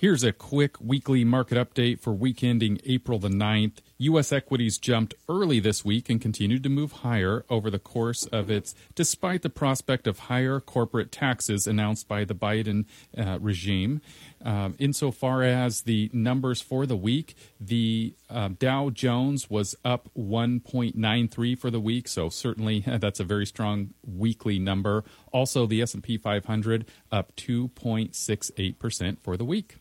Here's a quick weekly market update for week ending April the 9th. U.S. equities jumped early this week and continued to move higher over the course of its, despite the prospect of higher corporate taxes announced by the Biden uh, regime. Um, insofar as the numbers for the week, the uh, Dow Jones was up 1.93 for the week, so certainly that's a very strong weekly number. Also, the S&P 500 up 2.68% for the week.